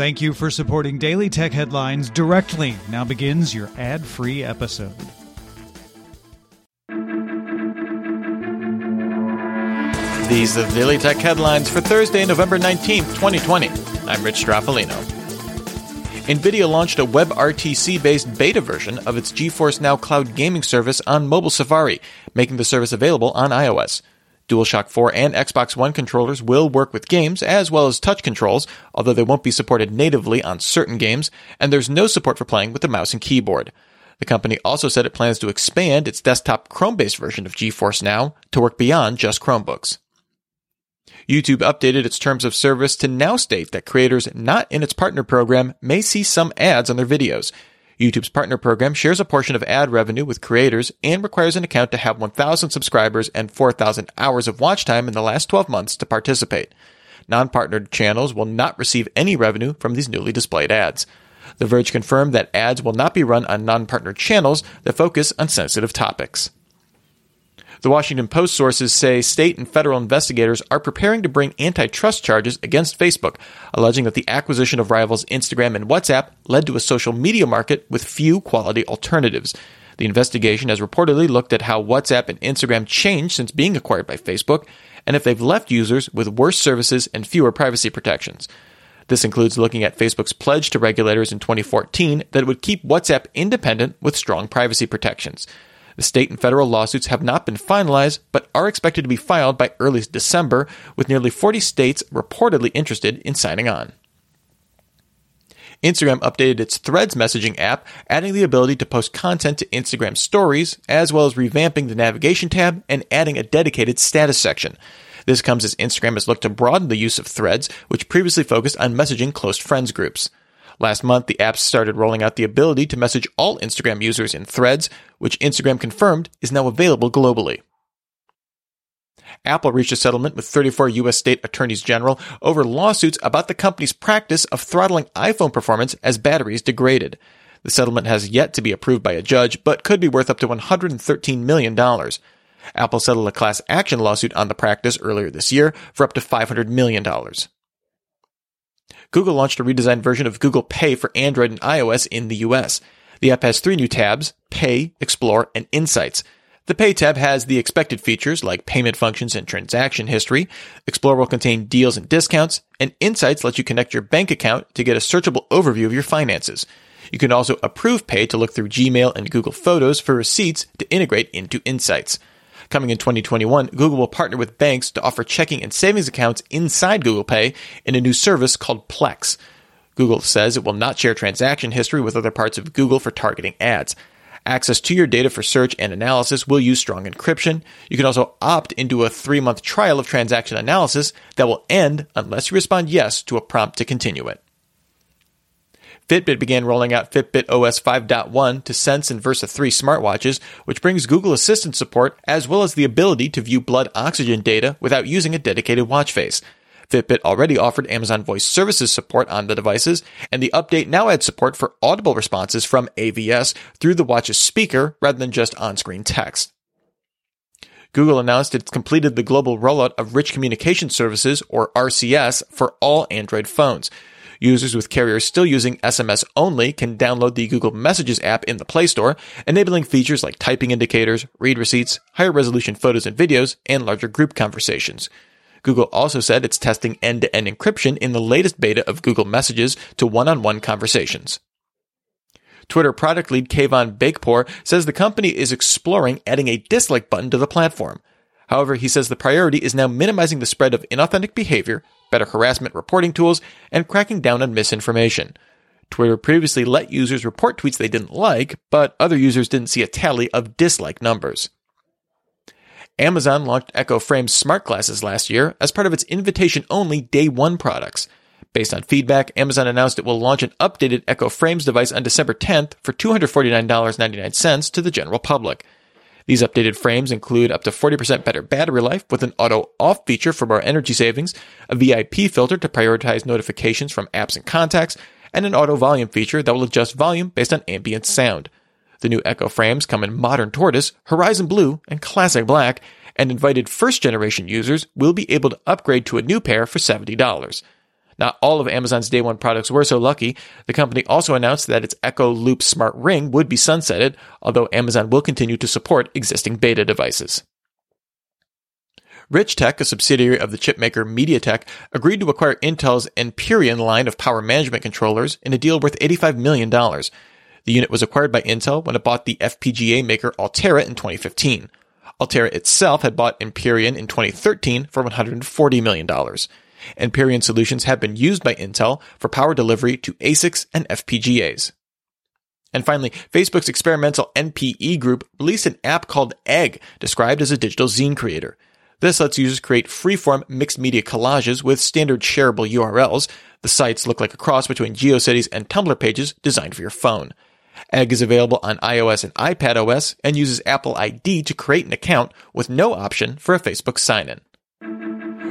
Thank you for supporting Daily Tech Headlines directly. Now begins your ad free episode. These are the Daily Tech Headlines for Thursday, November 19th, 2020. I'm Rich Stroffolino. NVIDIA launched a WebRTC based beta version of its GeForce Now cloud gaming service on mobile Safari, making the service available on iOS. DualShock 4 and Xbox One controllers will work with games as well as touch controls, although they won't be supported natively on certain games, and there's no support for playing with the mouse and keyboard. The company also said it plans to expand its desktop Chrome based version of GeForce Now to work beyond just Chromebooks. YouTube updated its terms of service to now state that creators not in its partner program may see some ads on their videos. YouTube's partner program shares a portion of ad revenue with creators and requires an account to have 1,000 subscribers and 4,000 hours of watch time in the last 12 months to participate. Non-partnered channels will not receive any revenue from these newly displayed ads. The Verge confirmed that ads will not be run on non-partnered channels that focus on sensitive topics. The Washington Post sources say state and federal investigators are preparing to bring antitrust charges against Facebook, alleging that the acquisition of rivals Instagram and WhatsApp led to a social media market with few quality alternatives. The investigation has reportedly looked at how WhatsApp and Instagram changed since being acquired by Facebook, and if they've left users with worse services and fewer privacy protections. This includes looking at Facebook's pledge to regulators in 2014 that it would keep WhatsApp independent with strong privacy protections. The state and federal lawsuits have not been finalized, but are expected to be filed by early December, with nearly 40 states reportedly interested in signing on. Instagram updated its Threads messaging app, adding the ability to post content to Instagram stories, as well as revamping the navigation tab and adding a dedicated status section. This comes as Instagram has looked to broaden the use of Threads, which previously focused on messaging close friends groups. Last month, the app started rolling out the ability to message all Instagram users in threads, which Instagram confirmed is now available globally. Apple reached a settlement with 34 U.S. state attorneys general over lawsuits about the company's practice of throttling iPhone performance as batteries degraded. The settlement has yet to be approved by a judge, but could be worth up to $113 million. Apple settled a class action lawsuit on the practice earlier this year for up to $500 million. Google launched a redesigned version of Google Pay for Android and iOS in the US. The app has three new tabs Pay, Explore, and Insights. The Pay tab has the expected features like payment functions and transaction history. Explore will contain deals and discounts, and Insights lets you connect your bank account to get a searchable overview of your finances. You can also approve Pay to look through Gmail and Google Photos for receipts to integrate into Insights. Coming in 2021, Google will partner with banks to offer checking and savings accounts inside Google Pay in a new service called Plex. Google says it will not share transaction history with other parts of Google for targeting ads. Access to your data for search and analysis will use strong encryption. You can also opt into a three month trial of transaction analysis that will end unless you respond yes to a prompt to continue it. Fitbit began rolling out Fitbit OS 5.1 to Sense and Versa 3 smartwatches, which brings Google Assistant support as well as the ability to view blood oxygen data without using a dedicated watch face. Fitbit already offered Amazon Voice Services support on the devices, and the update now adds support for audible responses from AVS through the watch's speaker rather than just on screen text. Google announced it's completed the global rollout of Rich Communication Services, or RCS, for all Android phones. Users with carriers still using SMS only can download the Google Messages app in the Play Store, enabling features like typing indicators, read receipts, higher resolution photos and videos, and larger group conversations. Google also said it's testing end to end encryption in the latest beta of Google Messages to one on one conversations. Twitter product lead Kayvon Beykpour says the company is exploring adding a dislike button to the platform. However, he says the priority is now minimizing the spread of inauthentic behavior better harassment reporting tools, and cracking down on misinformation. Twitter previously let users report tweets they didn't like, but other users didn't see a tally of dislike numbers. Amazon launched Echo Frames smart glasses last year as part of its invitation only day one products. Based on feedback, Amazon announced it will launch an updated Echo Frames device on December 10th for $249.99 to the general public. These updated frames include up to 40% better battery life with an auto off feature for more energy savings, a VIP filter to prioritize notifications from apps and contacts, and an auto volume feature that will adjust volume based on ambient sound. The new Echo frames come in modern tortoise, horizon blue, and classic black, and invited first generation users will be able to upgrade to a new pair for $70. Not all of Amazon's day one products were so lucky. The company also announced that its Echo Loop smart ring would be sunsetted, although Amazon will continue to support existing beta devices. Richtek, a subsidiary of the chipmaker MediaTek, agreed to acquire Intel's Enpirion line of power management controllers in a deal worth $85 million. The unit was acquired by Intel when it bought the FPGA maker Altera in 2015. Altera itself had bought Enpirion in 2013 for $140 million. Enpirion solutions have been used by Intel for power delivery to ASICs and FPGAs. And finally, Facebook's experimental NPE group released an app called Egg, described as a digital zine creator. This lets users create freeform mixed media collages with standard shareable URLs. The sites look like a cross between GeoCities and Tumblr pages designed for your phone. Egg is available on iOS and iPadOS and uses Apple ID to create an account with no option for a Facebook sign-in.